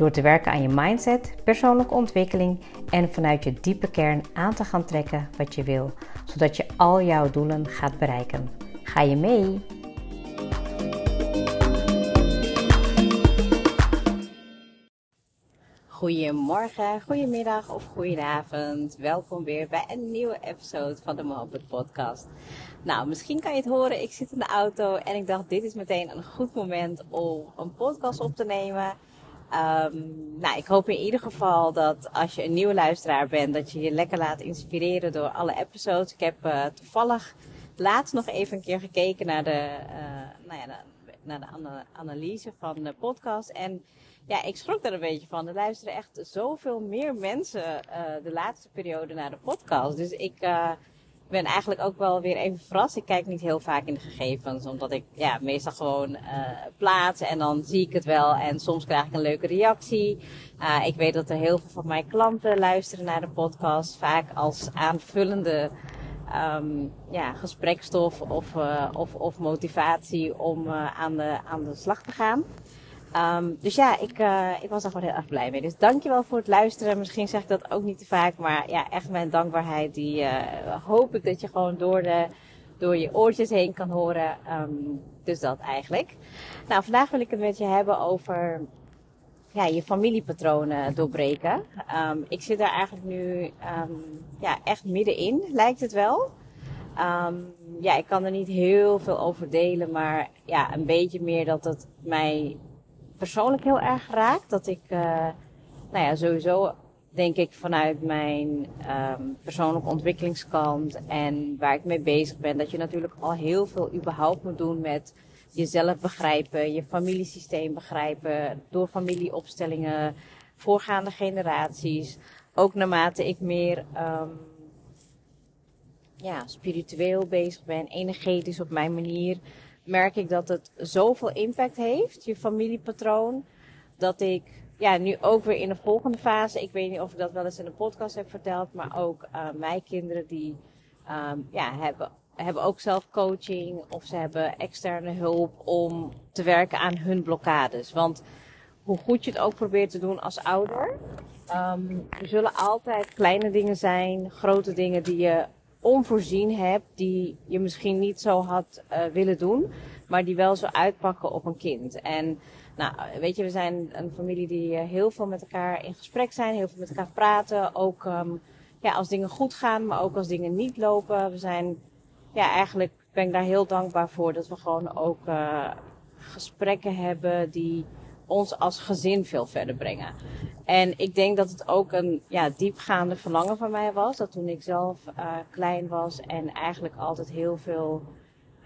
Door te werken aan je mindset, persoonlijke ontwikkeling en vanuit je diepe kern aan te gaan trekken wat je wil, zodat je al jouw doelen gaat bereiken. Ga je mee? Goedemorgen, goedemiddag of goedenavond. Welkom weer bij een nieuwe episode van de Mohammed Podcast. Nou, misschien kan je het horen. Ik zit in de auto en ik dacht: dit is meteen een goed moment om een podcast op te nemen. Um, nou, ik hoop in ieder geval dat als je een nieuwe luisteraar bent, dat je je lekker laat inspireren door alle episodes. Ik heb uh, toevallig laatst nog even een keer gekeken naar de, uh, nou ja, naar de analyse van de podcast. En ja, ik schrok daar een beetje van. Er luisteren echt zoveel meer mensen uh, de laatste periode naar de podcast. Dus ik ben eigenlijk ook wel weer even verrast. Ik kijk niet heel vaak in de gegevens, omdat ik ja, meestal gewoon uh, plaats en dan zie ik het wel. En soms krijg ik een leuke reactie. Uh, ik weet dat er heel veel van mijn klanten luisteren naar de podcast, vaak als aanvullende um, ja, gesprekstof of, uh, of, of motivatie om aan, de, aan de slag te gaan. Um, dus ja, ik, uh, ik was daar gewoon heel erg blij mee. Dus dankjewel voor het luisteren. Misschien zeg ik dat ook niet te vaak, maar ja, echt mijn dankbaarheid. Die uh, hoop ik dat je gewoon door, de, door je oortjes heen kan horen. Um, dus dat eigenlijk. Nou, vandaag wil ik het met je hebben over ja, je familiepatronen doorbreken. Um, ik zit daar eigenlijk nu ja, echt middenin, lijkt het wel. ja, ik kan er niet heel veel over delen, maar ja, een beetje meer dat het mij persoonlijk heel erg raakt. Dat ik, uh, nou ja, sowieso denk ik vanuit mijn um, persoonlijke ontwikkelingskant en waar ik mee bezig ben, dat je natuurlijk al heel veel überhaupt moet doen met jezelf begrijpen, je familiesysteem begrijpen, door familieopstellingen, voorgaande generaties. Ook naarmate ik meer um, ja, spiritueel bezig ben, energetisch op mijn manier merk ik dat het zoveel impact heeft, je familiepatroon, dat ik ja, nu ook weer in de volgende fase, ik weet niet of ik dat wel eens in de podcast heb verteld, maar ook uh, mijn kinderen die um, ja, hebben, hebben ook zelf coaching of ze hebben externe hulp om te werken aan hun blokkades. Want hoe goed je het ook probeert te doen als ouder, um, er zullen altijd kleine dingen zijn, grote dingen die je onvoorzien hebt, die je misschien niet zo had uh, willen doen, maar die wel zo uitpakken op een kind. En nou, weet je, we zijn een familie die uh, heel veel met elkaar in gesprek zijn, heel veel met elkaar praten. Ook um, ja, als dingen goed gaan, maar ook als dingen niet lopen. We zijn, ja, eigenlijk ben ik daar heel dankbaar voor dat we gewoon ook uh, gesprekken hebben die ons als gezin veel verder brengen. En ik denk dat het ook een ja, diepgaande verlangen van mij was. Dat toen ik zelf uh, klein was en eigenlijk altijd heel veel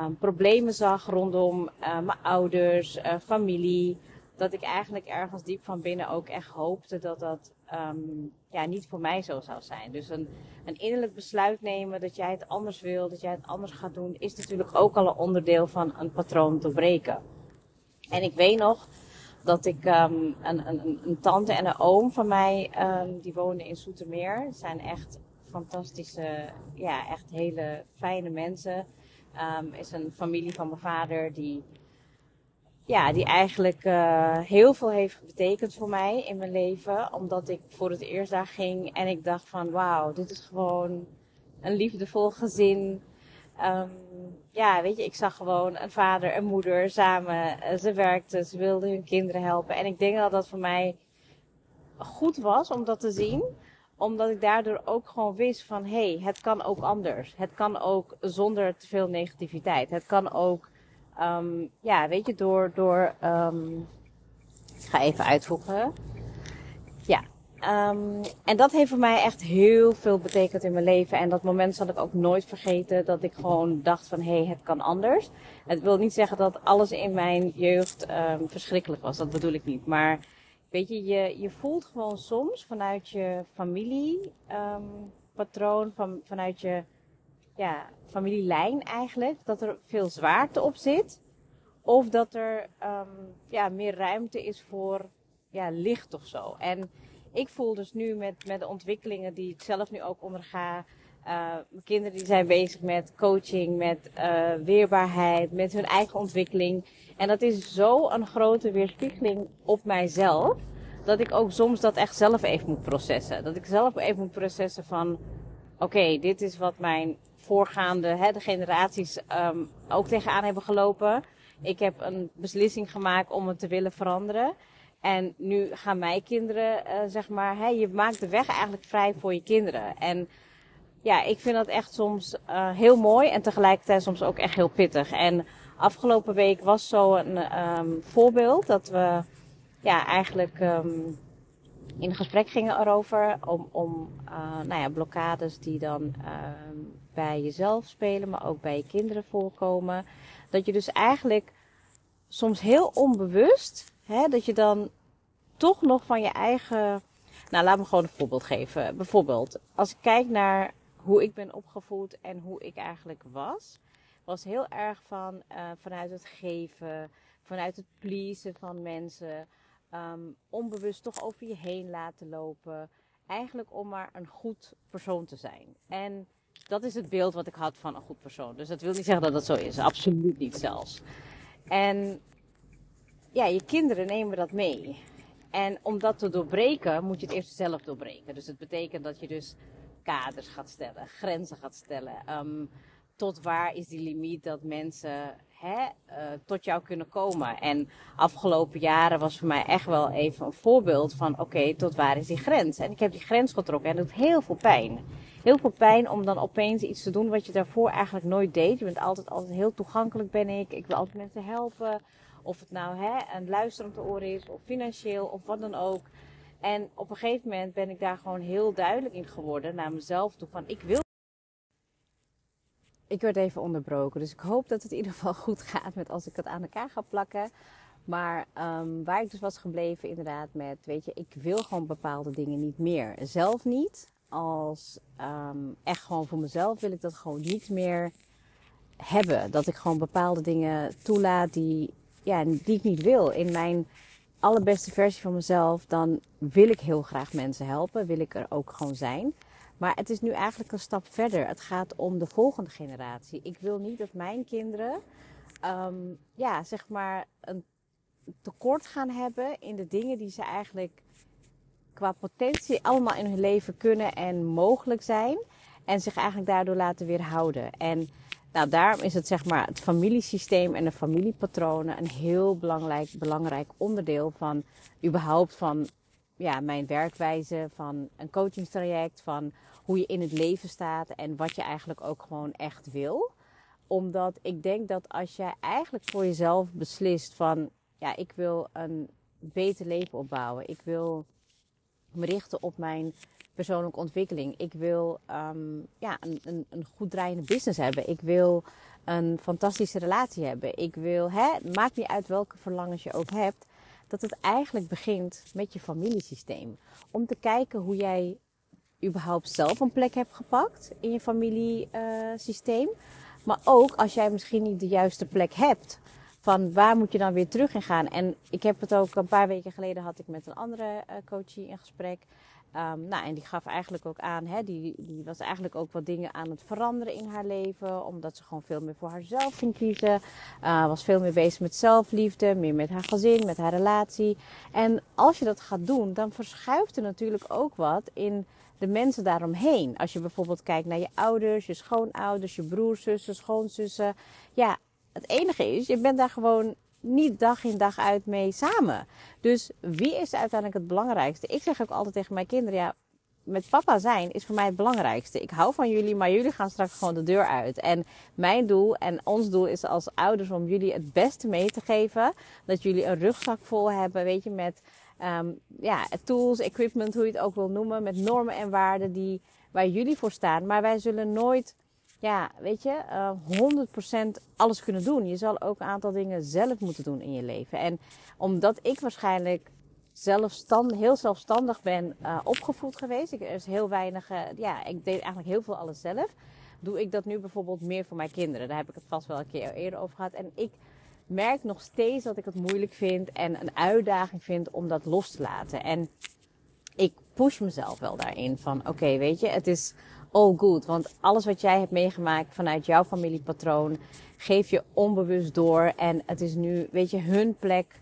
um, problemen zag rondom uh, mijn ouders, uh, familie. Dat ik eigenlijk ergens diep van binnen ook echt hoopte dat dat um, ja, niet voor mij zo zou zijn. Dus een, een innerlijk besluit nemen dat jij het anders wil, dat jij het anders gaat doen, is natuurlijk ook al een onderdeel van een patroon doorbreken. En ik weet nog dat ik um, een, een, een, tante en een oom van mij, um, die wonen in Soetermeer. Zijn echt fantastische, ja, echt hele fijne mensen. Um, is een familie van mijn vader die, ja, die eigenlijk uh, heel veel heeft betekend voor mij in mijn leven. Omdat ik voor het eerst daar ging en ik dacht van wauw, dit is gewoon een liefdevol gezin. Um, ja, weet je, ik zag gewoon een vader en moeder samen. Uh, ze werkten, ze wilden hun kinderen helpen. En ik denk dat dat voor mij goed was om dat te zien. Omdat ik daardoor ook gewoon wist van, hé, hey, het kan ook anders. Het kan ook zonder te veel negativiteit. Het kan ook, um, ja, weet je, door, door, ik ga even uitvoegen. Um, en dat heeft voor mij echt heel veel betekend in mijn leven. En dat moment zal ik ook nooit vergeten. Dat ik gewoon dacht van, hé, hey, het kan anders. Het wil niet zeggen dat alles in mijn jeugd um, verschrikkelijk was. Dat bedoel ik niet. Maar weet je, je, je voelt gewoon soms vanuit je familiepatroon, van, vanuit je ja, familielijn eigenlijk, dat er veel zwaarte op zit. Of dat er ja, meer ruimte is voor ja, licht of zo. En ik voel dus nu met, met de ontwikkelingen die ik zelf nu ook onderga. Uh, mijn kinderen die zijn bezig met coaching, met uh, weerbaarheid, met hun eigen ontwikkeling. En dat is zo een grote weerspiegeling op mijzelf. Dat ik ook soms dat echt zelf even moet processen. Dat ik zelf even moet processen van... Oké, dit is wat mijn voorgaande hè, de generaties um, ook tegenaan hebben gelopen. Ik heb een beslissing gemaakt om het te willen veranderen. En nu gaan mijn kinderen, uh, zeg maar, hè, je maakt de weg eigenlijk vrij voor je kinderen. En ja, ik vind dat echt soms uh, heel mooi en tegelijkertijd soms ook echt heel pittig. En afgelopen week was zo een um, voorbeeld dat we ja, eigenlijk um, in gesprek gingen erover om, om uh, nou ja, blokkades die dan uh, bij jezelf spelen, maar ook bij je kinderen voorkomen. Dat je dus eigenlijk soms heel onbewust, hè, dat je dan toch nog van je eigen. Nou, laat me gewoon een voorbeeld geven. Bijvoorbeeld, als ik kijk naar hoe ik ben opgevoed en hoe ik eigenlijk was, was heel erg van uh, vanuit het geven, vanuit het pleasen van mensen, um, onbewust toch over je heen laten lopen. Eigenlijk om maar een goed persoon te zijn. En dat is het beeld wat ik had van een goed persoon. Dus dat wil niet zeggen dat dat zo is. Absoluut niet zelfs. En ja, je kinderen nemen dat mee. En om dat te doorbreken, moet je het eerst zelf doorbreken. Dus het betekent dat je dus kaders gaat stellen, grenzen gaat stellen. Um, tot waar is die limiet dat mensen hè, uh, tot jou kunnen komen? En afgelopen jaren was voor mij echt wel even een voorbeeld van: oké, tot waar is die grens? En ik heb die grens getrokken en dat doet heel veel pijn heel veel pijn om dan opeens iets te doen wat je daarvoor eigenlijk nooit deed. Je bent altijd, altijd heel toegankelijk ben ik. Ik wil altijd mensen helpen. Of het nou hè, een luisterend oor is, of financieel, of wat dan ook. En op een gegeven moment ben ik daar gewoon heel duidelijk in geworden naar mezelf toe van ik wil. Ik werd even onderbroken, dus ik hoop dat het in ieder geval goed gaat met als ik het aan elkaar ga plakken. Maar um, waar ik dus was gebleven inderdaad met, weet je, ik wil gewoon bepaalde dingen niet meer. Zelf niet, als um, echt gewoon voor mezelf wil ik dat gewoon niet meer hebben. Dat ik gewoon bepaalde dingen toelaat die, ja, die ik niet wil. In mijn allerbeste versie van mezelf, dan wil ik heel graag mensen helpen. Wil ik er ook gewoon zijn. Maar het is nu eigenlijk een stap verder. Het gaat om de volgende generatie. Ik wil niet dat mijn kinderen, um, ja, zeg maar, een tekort gaan hebben in de dingen die ze eigenlijk qua potentie allemaal in hun leven kunnen en mogelijk zijn. En zich eigenlijk daardoor laten weerhouden. En nou, daarom is het zeg maar het familiesysteem en de familiepatronen een heel belangrijk, belangrijk onderdeel van überhaupt van ja, mijn werkwijze, van een coachingstraject, van hoe je in het leven staat en wat je eigenlijk ook gewoon echt wil. Omdat ik denk dat als jij eigenlijk voor jezelf beslist van ja, ik wil een beter leven opbouwen. Ik wil me richten op mijn persoonlijke ontwikkeling. Ik wil um, ja, een, een, een, goed draaiende business hebben. Ik wil een fantastische relatie hebben. Ik wil, hè, maakt niet uit welke verlangens je ook hebt, dat het eigenlijk begint met je familiesysteem. Om te kijken hoe jij überhaupt zelf een plek hebt gepakt in je familiesysteem. Maar ook als jij misschien niet de juiste plek hebt van waar moet je dan weer terug in gaan? En ik heb het ook een paar weken geleden had ik met een andere uh, coachie in gesprek. Um, nou, en die gaf eigenlijk ook aan, hè, die, die was eigenlijk ook wat dingen aan het veranderen in haar leven. Omdat ze gewoon veel meer voor haarzelf ging kiezen. Uh, was veel meer bezig met zelfliefde, meer met haar gezin, met haar relatie. En als je dat gaat doen, dan verschuift er natuurlijk ook wat in de mensen daaromheen. Als je bijvoorbeeld kijkt naar je ouders, je schoonouders, je broers, zussen, schoonzussen. Ja, het enige is, je bent daar gewoon niet dag in dag uit mee samen. Dus wie is uiteindelijk het belangrijkste? Ik zeg ook altijd tegen mijn kinderen, ja, met papa zijn is voor mij het belangrijkste. Ik hou van jullie, maar jullie gaan straks gewoon de deur uit. En mijn doel en ons doel is als ouders om jullie het beste mee te geven. Dat jullie een rugzak vol hebben, weet je, met um, ja, tools, equipment, hoe je het ook wil noemen. Met normen en waarden die, waar jullie voor staan. Maar wij zullen nooit ja, weet je, uh, eh, 100% alles kunnen doen. Je zal ook een aantal dingen zelf moeten doen in je leven. En omdat ik waarschijnlijk zelfstand, heel zelfstandig ben uh, opgevoed geweest. Ik, er is heel weinig, uh, ja, ik deed eigenlijk heel veel alles zelf. Doe ik dat nu bijvoorbeeld meer voor mijn kinderen? Daar heb ik het vast wel een keer eerder over gehad. En ik merk nog steeds dat ik het moeilijk vind en een uitdaging vind om dat los te laten. En ik push mezelf wel daarin van, oké, weet je, het is all good. Want alles wat jij hebt meegemaakt vanuit jouw familiepatroon, geef je onbewust door. En het is nu, weet je, hun plek,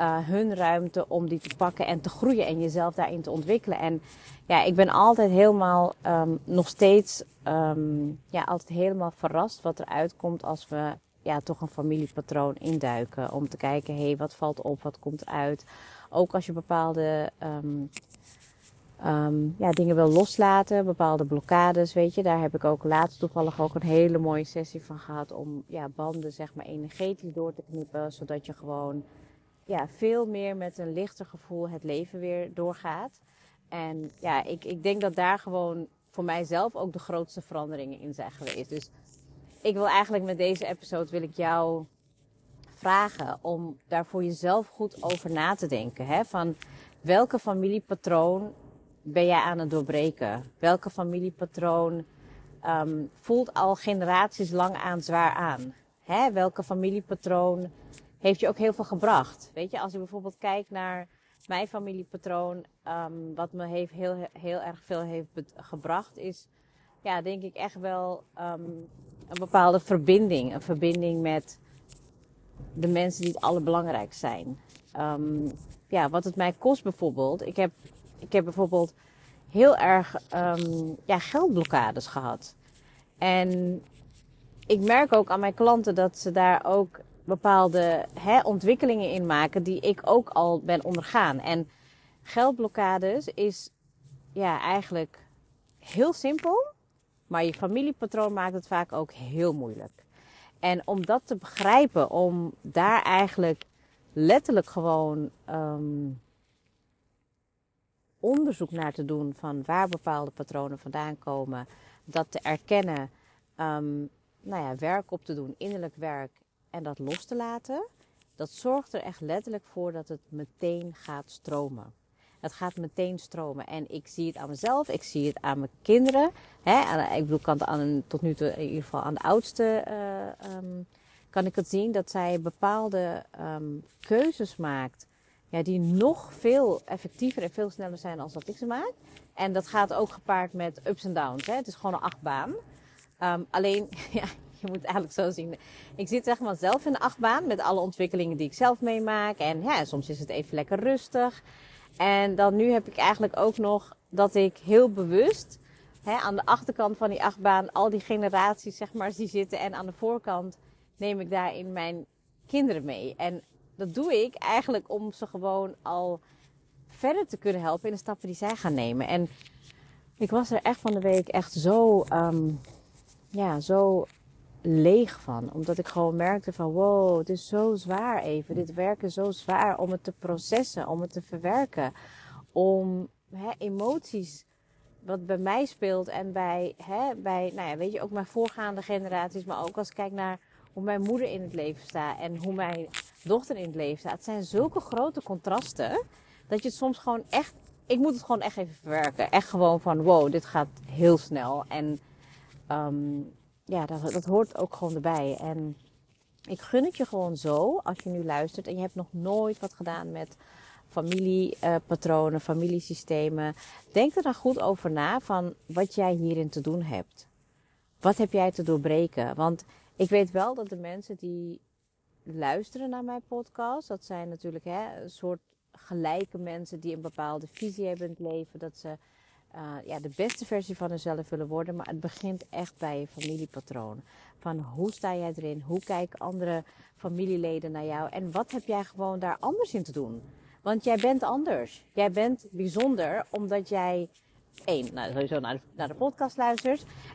uh, hun ruimte om die te pakken en te groeien en jezelf daarin te ontwikkelen. En ja, ik ben altijd helemaal, um, nog steeds, um, ja, altijd helemaal verrast wat er uitkomt als we ja, toch een familiepatroon induiken. Om te kijken, hé, hey, wat valt op, wat komt uit. Ook als je bepaalde um, um, ja, dingen wil loslaten, bepaalde blokkades, weet je. Daar heb ik ook laatst toevallig ook een hele mooie sessie van gehad om ja, banden zeg maar energetisch door te knippen, zodat je gewoon ja, veel meer met een lichter gevoel het leven weer doorgaat. En ja, ik, ik denk dat daar gewoon voor mijzelf ook de grootste veranderingen in zijn geweest. Dus ik wil eigenlijk met deze episode wil ik jou vragen om daar voor jezelf goed over na te denken. Hè? Van welke familiepatroon ben jij aan het doorbreken? Welke familiepatroon um, voelt al generaties lang aan zwaar aan? Hè? Welke familiepatroon heeft je ook heel veel gebracht? Weet je, als je bijvoorbeeld kijkt naar mijn familiepatroon, um, wat me heeft heel, heel erg veel heeft gebracht, is ja, denk ik echt wel um, een bepaalde verbinding. Een verbinding met de mensen die het allerbelangrijkst zijn. Ja, wat het mij kost bijvoorbeeld. Ik heb, ik heb bijvoorbeeld heel erg um, ja, geldblokkades gehad. En ik merk ook aan mijn klanten dat ze daar ook bepaalde hè, ontwikkelingen in maken die ik ook al ben ondergaan. En geldblokkades is ja, eigenlijk heel simpel. Maar je familiepatroon maakt het vaak ook heel moeilijk. En om dat te begrijpen, om daar eigenlijk letterlijk gewoon um, onderzoek naar te doen van waar bepaalde patronen vandaan komen, dat te erkennen, um, nou ja, werk op te doen, innerlijk werk en dat los te laten, dat zorgt er echt letterlijk voor dat het meteen gaat stromen. Het gaat meteen stromen. En ik zie het aan mezelf, ik zie het aan mijn kinderen. Hè? Ik bedoel, kan tot nu toe in ieder geval aan de oudste uh, um, kan ik het zien dat zij bepaalde um, keuzes maakt. Ja, die nog veel effectiever en veel sneller zijn dan dat ik ze maak. En dat gaat ook gepaard met ups en downs. Hè? Het is gewoon een achtbaan. Um, alleen, ja, je moet eigenlijk zo zien. Ik zit zeg maar zelf in de achtbaan met alle ontwikkelingen die ik zelf meemaak. En ja, soms is het even lekker rustig. En dan nu heb ik eigenlijk ook nog dat ik heel bewust hè, aan de achterkant van die achtbaan al die generaties zeg maar die zitten. En aan de voorkant neem ik daarin mijn kinderen mee. En dat doe ik eigenlijk om ze gewoon al verder te kunnen helpen in de stappen die zij gaan nemen. En ik was er echt van de week echt zo, um, ja, zo leeg van. Omdat ik gewoon merkte van wow, het is zo zwaar even. Dit werken zo zwaar om het te processen, om het te verwerken. Om hè, emoties, wat bij mij speelt en bij, hè, bij, nou ja, weet je, ook mijn voorgaande generaties. Maar ook als ik kijk naar hoe mijn moeder in het leven staat en hoe mijn dochter in het leven staat. Het zijn zulke grote contrasten. Dat je het soms gewoon echt, ik moet het gewoon echt even verwerken. Echt gewoon van wow, dit gaat heel snel. En um, ja, dat, dat hoort ook gewoon erbij. En ik gun het je gewoon zo, als je nu luistert en je hebt nog nooit wat gedaan met familiepatronen, familiesystemen. Denk er dan goed over na van wat jij hierin te doen hebt. Wat heb jij te doorbreken? Want ik weet wel dat de mensen die luisteren naar mijn podcast, dat zijn natuurlijk hè, een soort gelijke mensen die een bepaalde visie hebben in het leven. Dat ze uh, ja, de beste versie van jezelf willen worden. Maar het begint echt bij je familiepatroon. Van hoe sta jij erin? Hoe kijken andere familieleden naar jou? En wat heb jij gewoon daar anders in te doen? Want jij bent anders. Jij bent bijzonder omdat jij één, nou, sowieso naar de, naar podcast.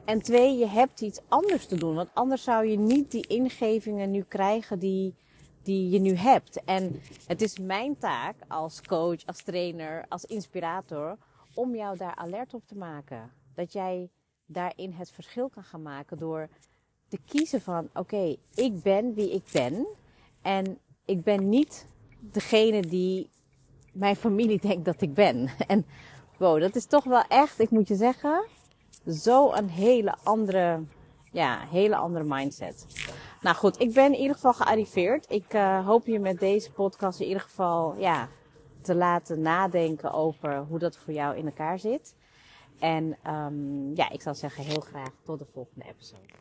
En twee, je hebt iets anders te doen. Want anders zou je niet die ingevingen nu krijgen die, die je nu hebt. En het is mijn taak als coach, als trainer, als inspirator om jou daar alert op te maken. Dat jij daarin het verschil kan gaan maken door te kiezen van oké, ik ben wie ik ben. En ik ben niet degene die mijn familie denkt dat ik ben. En wow, dat is toch wel echt, ik moet je zeggen, zo een hele andere, ja, hele andere mindset. Nou goed, ik ben in ieder geval gearriveerd. Ik uh, hoop je met deze podcast in ieder geval ja, te laten nadenken over hoe dat voor jou in elkaar zit. En um, ja, ik zou zeggen heel graag tot de volgende episode.